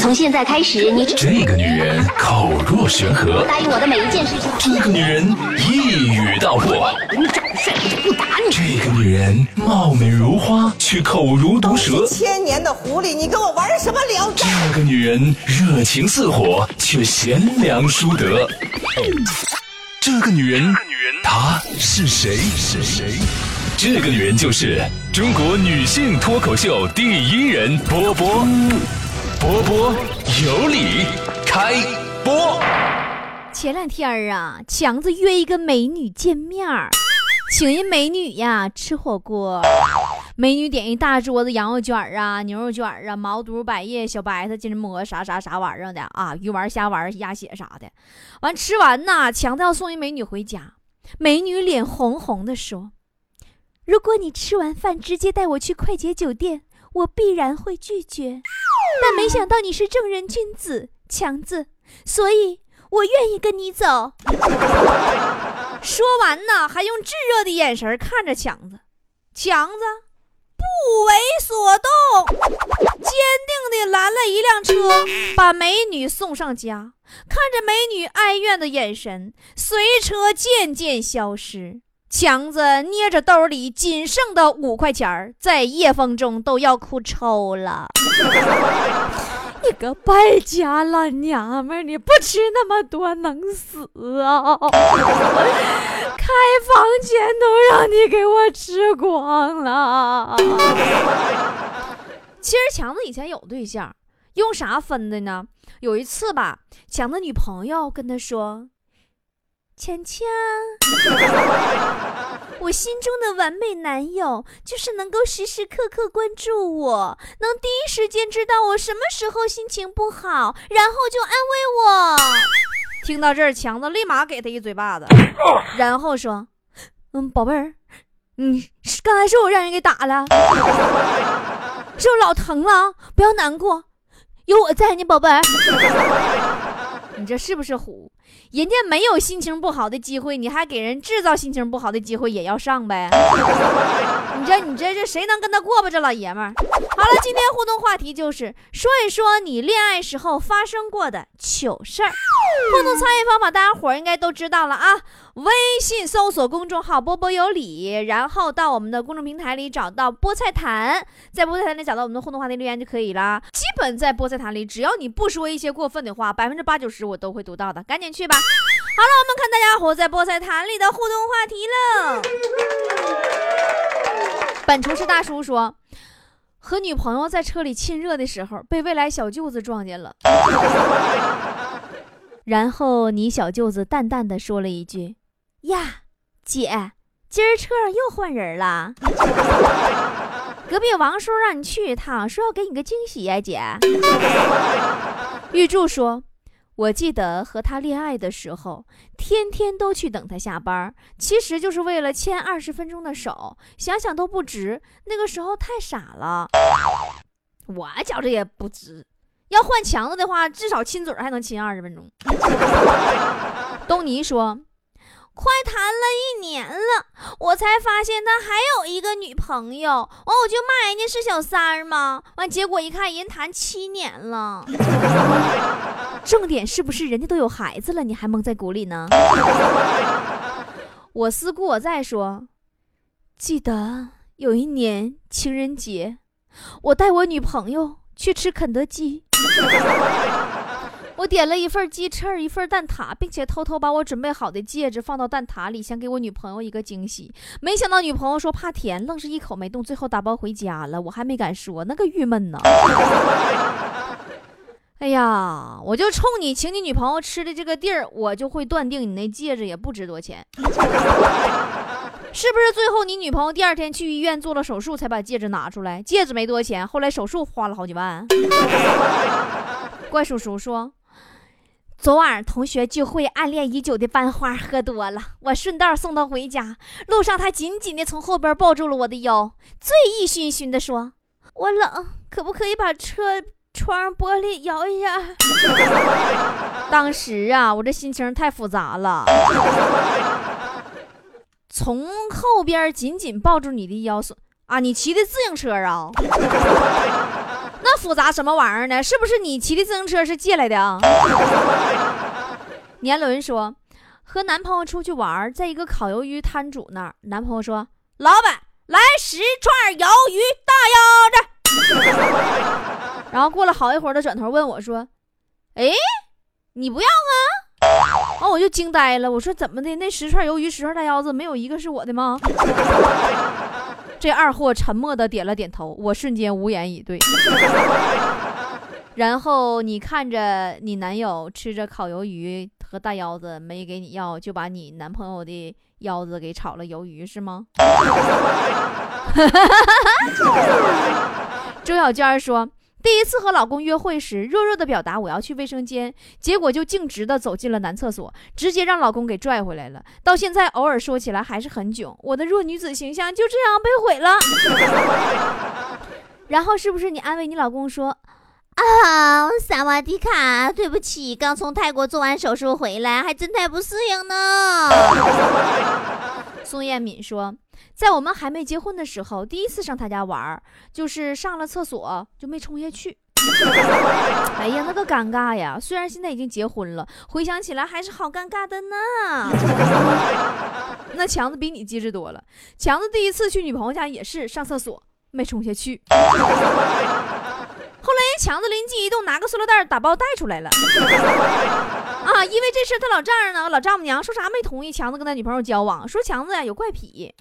从现在开始，你这个女人口若悬河，答应我的每一件事情。这个女人一语道破，你长得帅，我就不打你。这个女人貌美如花，却口如毒蛇。千年的狐狸，你跟我玩什么聊斋？这个女人热情似火，却贤良淑德。这个女人，她是谁？是谁？这个女人就是中国女性脱口秀第一人波波。波波有理，开播。前两天儿啊，强子约一个美女见面儿，请人美女呀吃火锅。美女点一大桌子羊肉卷儿啊、牛肉卷儿啊、毛肚、百叶、小白菜、金针蘑啥啥啥玩意儿的啊，鱼丸、虾丸、鸭血啥的。完吃完呐，强子要送一美女回家，美女脸红红的说：“如果你吃完饭直接带我去快捷酒店，我必然会拒绝。”但没想到你是正人君子，强子，所以我愿意跟你走。说完呢，还用炙热的眼神看着强子，强子不为所动，坚定地拦了一辆车，把美女送上家。看着美女哀怨的眼神，随车渐渐消失。强子捏着兜里仅剩的五块钱在夜风中都要哭抽了。你个败家老娘们儿，你不吃那么多能死啊！开房钱都让你给我吃光了。其实强子以前有对象，用啥分的呢？有一次吧，强子女朋友跟他说。强强，我心中的完美男友就是能够时时刻刻关注我，能第一时间知道我什么时候心情不好，然后就安慰我。听到这儿，强子立马给他一嘴巴子，然后说：“嗯，宝贝儿，你刚才是我让人给打了，是不是老疼了？不要难过，有我在呢，宝贝儿。你这是不是虎？”人家没有心情不好的机会，你还给人制造心情不好的机会，也要上呗？你这你这这谁能跟他过吧？这老爷们儿。好了，今天互动话题就是说一说你恋爱时候发生过的糗事儿。互动参与方法大家伙儿应该都知道了啊！微信搜索公众号“波波有理”，然后到我们的公众平台里找到菠菜坛，在菠菜坛里找到我们的互动话题留言就可以了。基本在菠菜坛里，只要你不说一些过分的话，百分之八九十我都会读到的。赶紧去吧！好了，我们看大家伙在菠菜坛里的互动话题了。本厨师大叔说，和女朋友在车里亲热的时候，被未来小舅子撞见了。然后你小舅子淡淡的说了一句：“呀，姐，今儿车上又换人了。隔壁王叔让你去一趟，说要给你个惊喜呀，姐。”玉柱说。我记得和他恋爱的时候，天天都去等他下班，其实就是为了牵二十分钟的手，想想都不值。那个时候太傻了，我觉着也不值。要换强子的话，至少亲嘴还能亲二十分钟。东尼说。快谈了一年了，我才发现他还有一个女朋友。完，我就骂人家是小三儿吗？完，结果一看人谈七年了。重点是不是人家都有孩子了，你还蒙在鼓里呢？我思故我在说，记得有一年情人节，我带我女朋友去吃肯德基。我点了一份鸡翅，一份蛋挞，并且偷偷把我准备好的戒指放到蛋挞里，想给我女朋友一个惊喜。没想到女朋友说怕甜，愣是一口没动，最后打包回家了。我还没敢说，那个郁闷呢。哎呀，我就冲你请你女朋友吃的这个地儿，我就会断定你那戒指也不值多钱，是不是？最后你女朋友第二天去医院做了手术，才把戒指拿出来。戒指没多钱，后来手术花了好几万。怪叔叔说。昨晚同学聚会，暗恋已久的班花喝多了，我顺道送她回家。路上，她紧紧地从后边抱住了我的腰，醉意醺醺地说：“我冷，可不可以把车窗玻璃摇一下？” 当时啊，我这心情太复杂了。从后边紧紧抱住你的腰，说啊，你骑的自行车啊？那 那复杂什么玩意儿呢？是不是你骑的自行车是借来的啊？年轮说，和男朋友出去玩，在一个烤鱿鱼摊主那儿，男朋友说：“老板，来十串鱿鱼大腰子。”然后过了好一会儿，他转头问我说：“哎，你不要啊？”完我就惊呆了，我说：“怎么的？那十串鱿鱼、十串大腰子，没有一个是我的吗？” 这二货沉默的点了点头，我瞬间无言以对。然后你看着你男友吃着烤鱿鱼和大腰子没给你要，就把你男朋友的腰子给炒了鱿鱼是吗？周小娟说，第一次和老公约会时，弱弱的表达我要去卫生间，结果就径直的走进了男厕所，直接让老公给拽回来了。到现在偶尔说起来还是很囧，我的弱女子形象就这样被毁了。然后是不是你安慰你老公说？啊，萨瓦迪卡，对不起，刚从泰国做完手术回来，还真太不适应呢。宋艳敏说，在我们还没结婚的时候，第一次上他家玩，就是上了厕所就没冲下去。哎呀，那个尴尬呀！虽然现在已经结婚了，回想起来还是好尴尬的呢。那强子比你机智多了，强子第一次去女朋友家也是上厕所没冲下去。后来人强子灵机一动，拿个塑料袋打包带出来了。因为这事他老丈人呢，老丈母娘说啥没同意强子跟他女朋友交往，说强子呀有怪癖。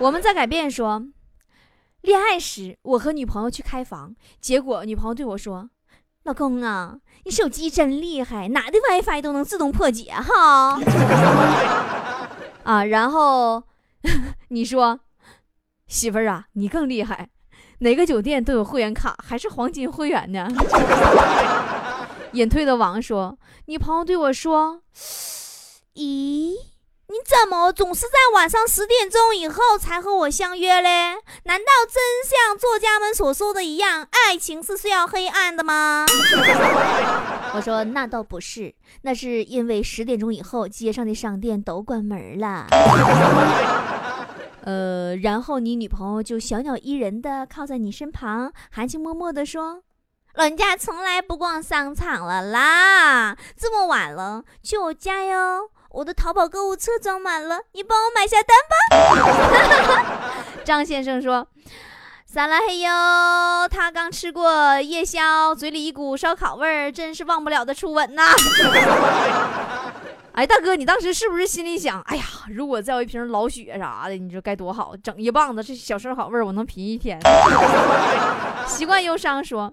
我们在改变说，恋爱时我和女朋友去开房，结果女朋友对我说：“老公啊，你手机真厉害，哪的 WiFi 都能自动破解哈。”啊，然后 你说，媳妇儿啊，你更厉害。哪个酒店都有会员卡，还是黄金会员呢？隐退的王说：“女朋友对我说，咦，你怎么总是在晚上十点钟以后才和我相约嘞？难道真像作家们所说的一样，爱情是需要黑暗的吗？” 我说：“那倒不是，那是因为十点钟以后街上的商店都关门了。”呃，然后你女朋友就小鸟依人的靠在你身旁，含情脉脉的说：“人家从来不逛商场了啦，这么晚了，去我家哟，我的淘宝购物车装满了，你帮我买下单吧。”张先生说：“撒拉嘿哟，他刚吃过夜宵，嘴里一股烧烤味儿，真是忘不了的初吻呐。”哎，大哥，你当时是不是心里想，哎呀，如果再有一瓶老雪啥的，你说该多好，整一棒子这小烧烤味儿，我能品一天。习惯忧伤说，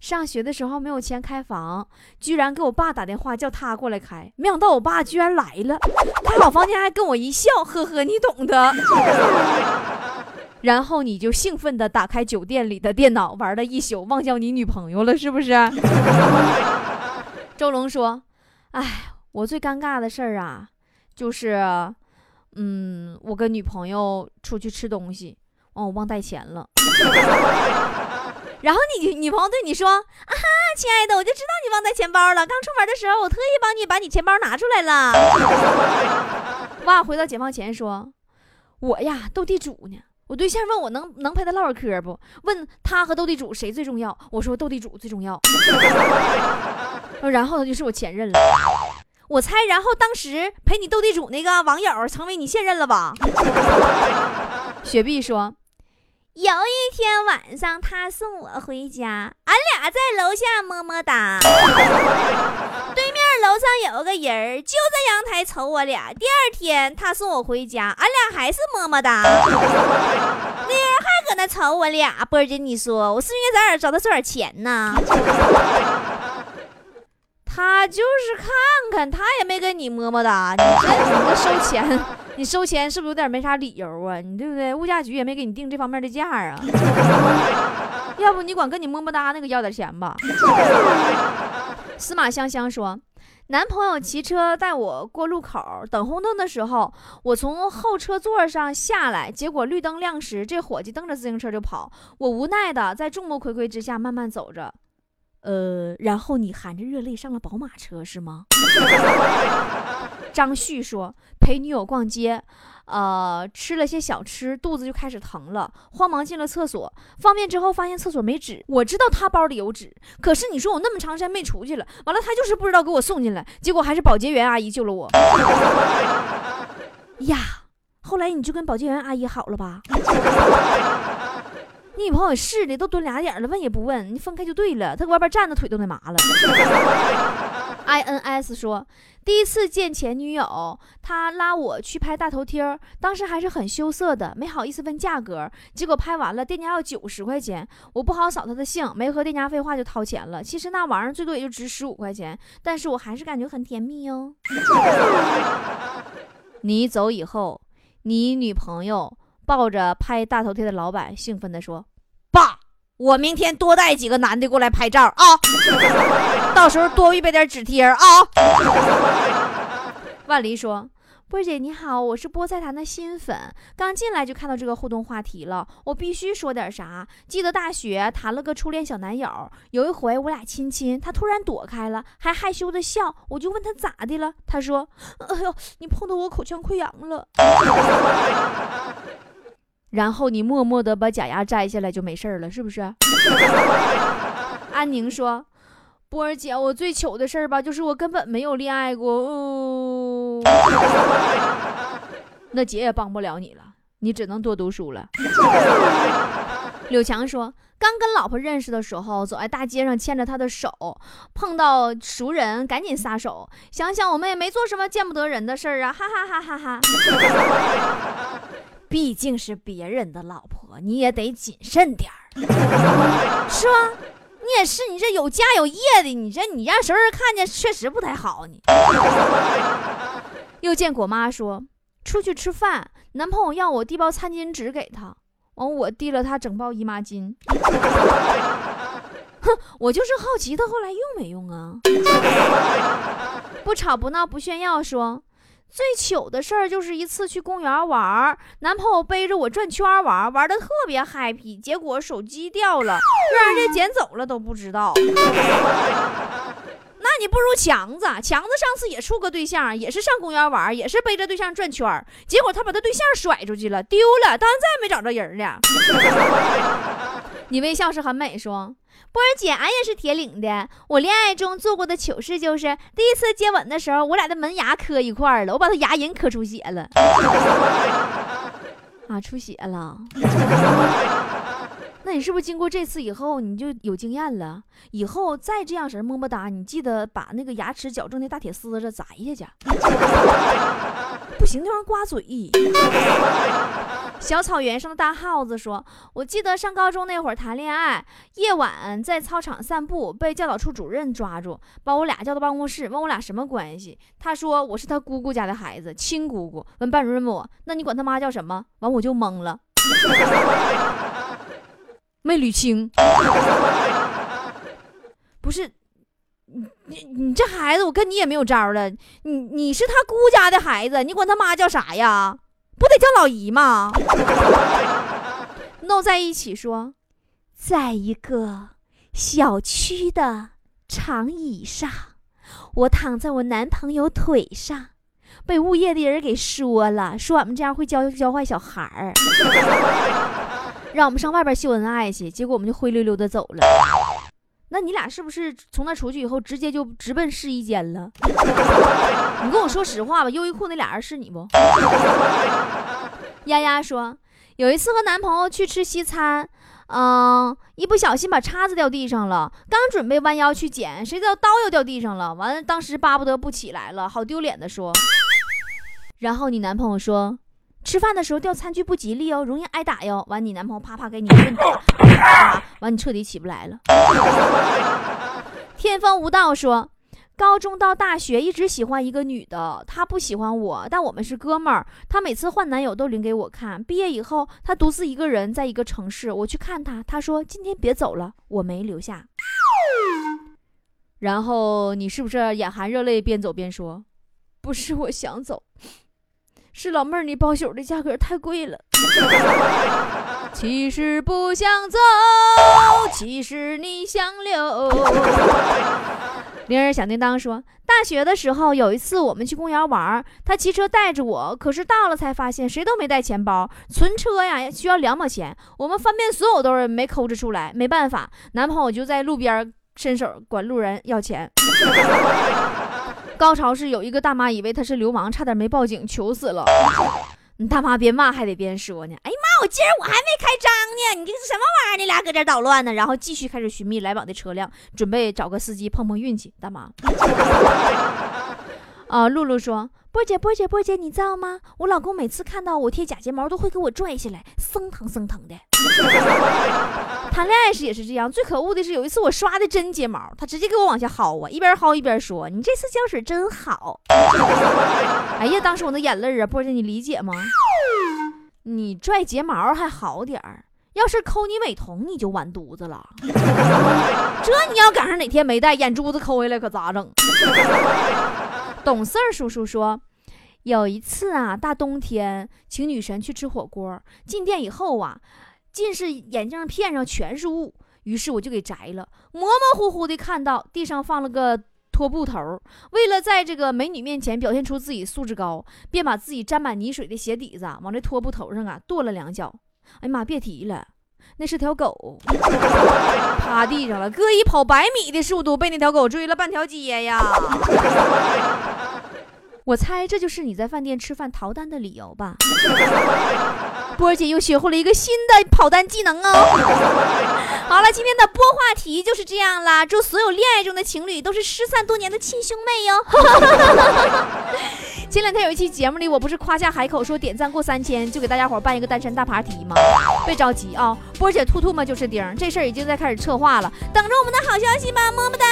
上学的时候没有钱开房，居然给我爸打电话叫他过来开，没想到我爸居然来了，他老房间还跟我一笑，呵呵，你懂的。然后你就兴奋地打开酒店里的电脑，玩了一宿，忘掉你女朋友了，是不是？周龙说，哎。我最尴尬的事儿啊，就是，嗯，我跟女朋友出去吃东西，哦，我忘带钱了。然后你女朋友对你说：“啊哈，亲爱的，我就知道你忘带钱包了。刚出门的时候，我特意帮你把你钱包拿出来了。”哇，回到解放前说：“我呀，斗地主呢。我对象问我能能陪他唠会嗑不？问他和斗地主谁最重要？我说斗地主最重要。然后他就是我前任了。”我猜，然后当时陪你斗地主那个网友成为你现任了吧？雪碧说，有一天晚上他送我回家，俺俩在楼下么么哒。对面楼上有个人就在阳台瞅我俩。第二天他送我回家，俺俩还是么么哒。那人还搁那瞅我俩。波姐，你说我是应该早点找他收点钱呢？他就是看看，他也没跟你么么哒。你这你这收钱，你收钱是不是有点没啥理由啊？你对不对？物价局也没给你定这方面的价啊。要不你管跟你么么哒那个要点钱吧。司马香香说，男朋友骑车带我过路口，等红灯的时候，我从后车座上下来，结果绿灯亮时，这伙计蹬着自行车就跑，我无奈的在众目睽睽之下慢慢走着。呃，然后你含着热泪上了宝马车是吗？张旭说陪女友逛街。呃，吃了些小吃，肚子就开始疼了，慌忙进了厕所。方便之后，发现厕所没纸。我知道他包里有纸，可是你说我那么长时间没出去了，完了他就是不知道给我送进来，结果还是保洁员阿姨救了我。呀，后来你就跟保洁员阿姨好了吧？你女朋友是的，都蹲俩点了，问也不问，你分开就对了。他搁外边站着，腿都得麻了。ins 说，第一次见前女友，他拉我去拍大头贴，当时还是很羞涩的，没好意思问价格。结果拍完了，店家要九十块钱，我不好扫他的兴，没和店家废话就掏钱了。其实那玩意儿最多也就值十五块钱，但是我还是感觉很甜蜜哦。你走以后，你女朋友抱着拍大头贴的老板，兴奋地说：“爸，我明天多带几个男的过来拍照啊，到时候多预备点纸贴啊。”万黎说。波姐你好，我是菠菜坛的新粉，刚进来就看到这个互动话题了，我必须说点啥。记得大学谈了个初恋小男友，有一回我俩亲亲，他突然躲开了，还害羞的笑，我就问他咋的了，他说：“哎呦，你碰到我口腔溃疡了。”然后你默默的把假牙摘下来就没事了，是不是？安宁说。波儿姐，我最糗的事儿吧，就是我根本没有恋爱过。哦，那姐也帮不了你了，你只能多读书了。柳强说，刚跟老婆认识的时候，走在大街上牵着她的手，碰到熟人赶紧撒手。想想我们也没做什么见不得人的事儿啊，哈哈哈哈哈。毕竟是别人的老婆，你也得谨慎点儿，是吧？你也是，你这有家有业的，你这你让熟人看见，确实不太好。你又见果妈说出去吃饭，男朋友要我递包餐巾纸给他，完我递了他整包姨妈巾。哼，我就是好奇他后来用没用啊？不吵不闹不炫耀说。最糗的事儿就是一次去公园玩，男朋友背着我转圈玩，玩的特别 happy，结果手机掉了，让人家捡走了都不知道。那你不如强子，强子上次也处个对象，也是上公园玩，也是背着对象转圈，结果他把他对象甩出去了，丢了，到现在没找着人呢。你微笑是很美，说。波儿姐，俺也是铁岭的。我恋爱中做过的糗事就是，第一次接吻的时候，我俩的门牙磕一块儿了，我把他牙龈磕出血了。啊，出血了。那你是不是经过这次以后，你就有经验了？以后再这样式么么哒，你记得把那个牙齿矫正的大铁丝子摘下去。不行，那玩意刮嘴。小草原上的大耗子说：“我记得上高中那会儿谈恋爱，夜晚在操场散步，被教导处主任抓住，把我俩叫到办公室，问我俩什么关系。他说我是他姑姑家的孩子，亲姑姑。问班主任问我，那你管他妈叫什么？完我就懵了，没捋清。不是，你你你这孩子，我跟你也没有招了。你你是他姑家的孩子，你管他妈叫啥呀？”不得叫老姨吗？弄在一起说，在一个小区的长椅上，我躺在我男朋友腿上，被物业的人给说了，说俺们这样会教教坏小孩儿，让我们上外边秀恩爱去，结果我们就灰溜溜的走了。那你俩是不是从那出去以后，直接就直奔试衣间了？你跟我说实话吧，优衣库那俩人是你不？丫丫说，有一次和男朋友去吃西餐，嗯，一不小心把叉子掉地上了，刚准备弯腰去捡，谁知道刀又掉地上了。完了，当时巴不得不起来了，好丢脸的说。然后你男朋友说。吃饭的时候掉餐具不吉利哦，容易挨打哟。完，你男朋友啪啪给你一顿打，完你彻底起不来了。天风无道说，高中到大学一直喜欢一个女的，她不喜欢我，但我们是哥们儿。她每次换男友都领给我看。毕业以后，她独自一个人在一个城市，我去看她，她说今天别走了，我没留下。然后你是不是眼含热泪边走边说，不是我想走。是老妹儿，你包宿的价格太贵了。其实不想走，其实你想留。铃儿响叮当说，大学的时候，有一次我们去公园玩，他骑车带着我，可是到了才发现谁都没带钱包，存车呀需要两毛钱，我们翻遍所有兜儿没抠着出来，没办法，男朋友就在路边伸手管路人要钱。高潮是有一个大妈以为他是流氓，差点没报警，求死了。你大妈边骂还得边说呢，哎呀妈，我今儿我还没开张呢，你这是什么玩意儿？你俩搁这捣乱呢？然后继续开始寻觅来往的车辆，准备找个司机碰碰运气。大妈，啊，露露说，波姐，波姐，波姐，你知道吗？我老公每次看到我贴假睫毛，都会给我拽下来，生疼生疼的。谈恋爱时也是这样，最可恶的是有一次我刷的真睫毛，他直接给我往下薅啊，一边薅一边说：“你这次胶水真好。”哎呀，当时我那眼泪啊，波姐你理解吗？你拽睫毛还好点儿，要是抠你美瞳你就完犊子了。这你要赶上哪天没带眼珠子抠下来可咋整？懂事儿叔叔说，有一次啊，大冬天请女神去吃火锅，进店以后啊。近视眼镜片上全是雾，于是我就给摘了。模模糊糊的看到地上放了个拖布头，为了在这个美女面前表现出自己素质高，便把自己沾满泥水的鞋底子往这拖布头上啊跺了两脚。哎呀妈，别提了，那是条狗，趴地上了。哥以跑百米的速度被那条狗追了半条街呀！我猜这就是你在饭店吃饭逃单的理由吧。波儿姐又学会了一个新的跑单技能哦。好了，今天的播话题就是这样啦。祝所有恋爱中的情侣都是失散多年的亲兄妹哟。前两天有一期节目里，我不是夸下海口说点赞过三千就给大家伙办一个单身大 party 吗？别着急啊、波姐兔兔嘛就是丁，这事儿已经在开始策划了，等着我们的好消息吧，么么哒。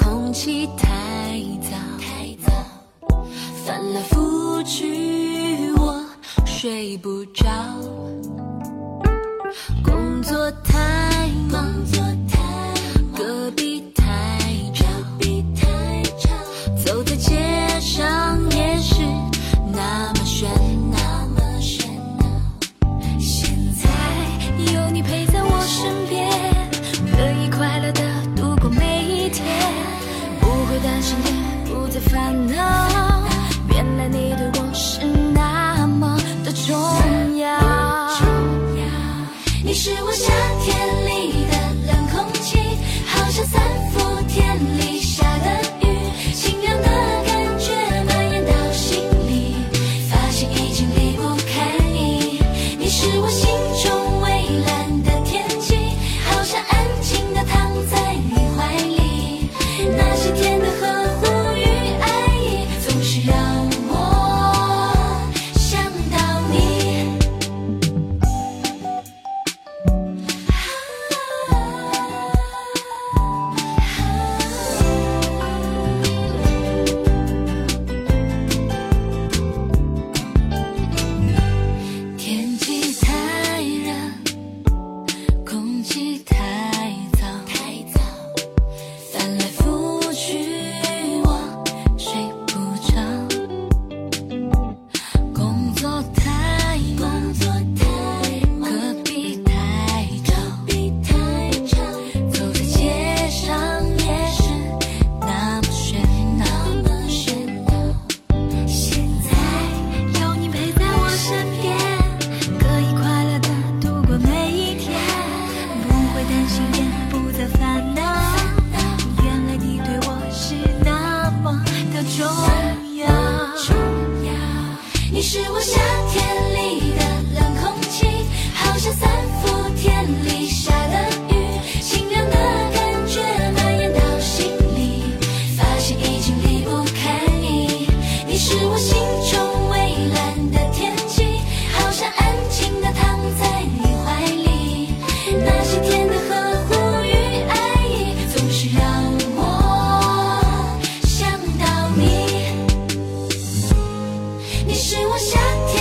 空气太，太，翻来覆去我睡不着，工作太忙，太。界你是我夏天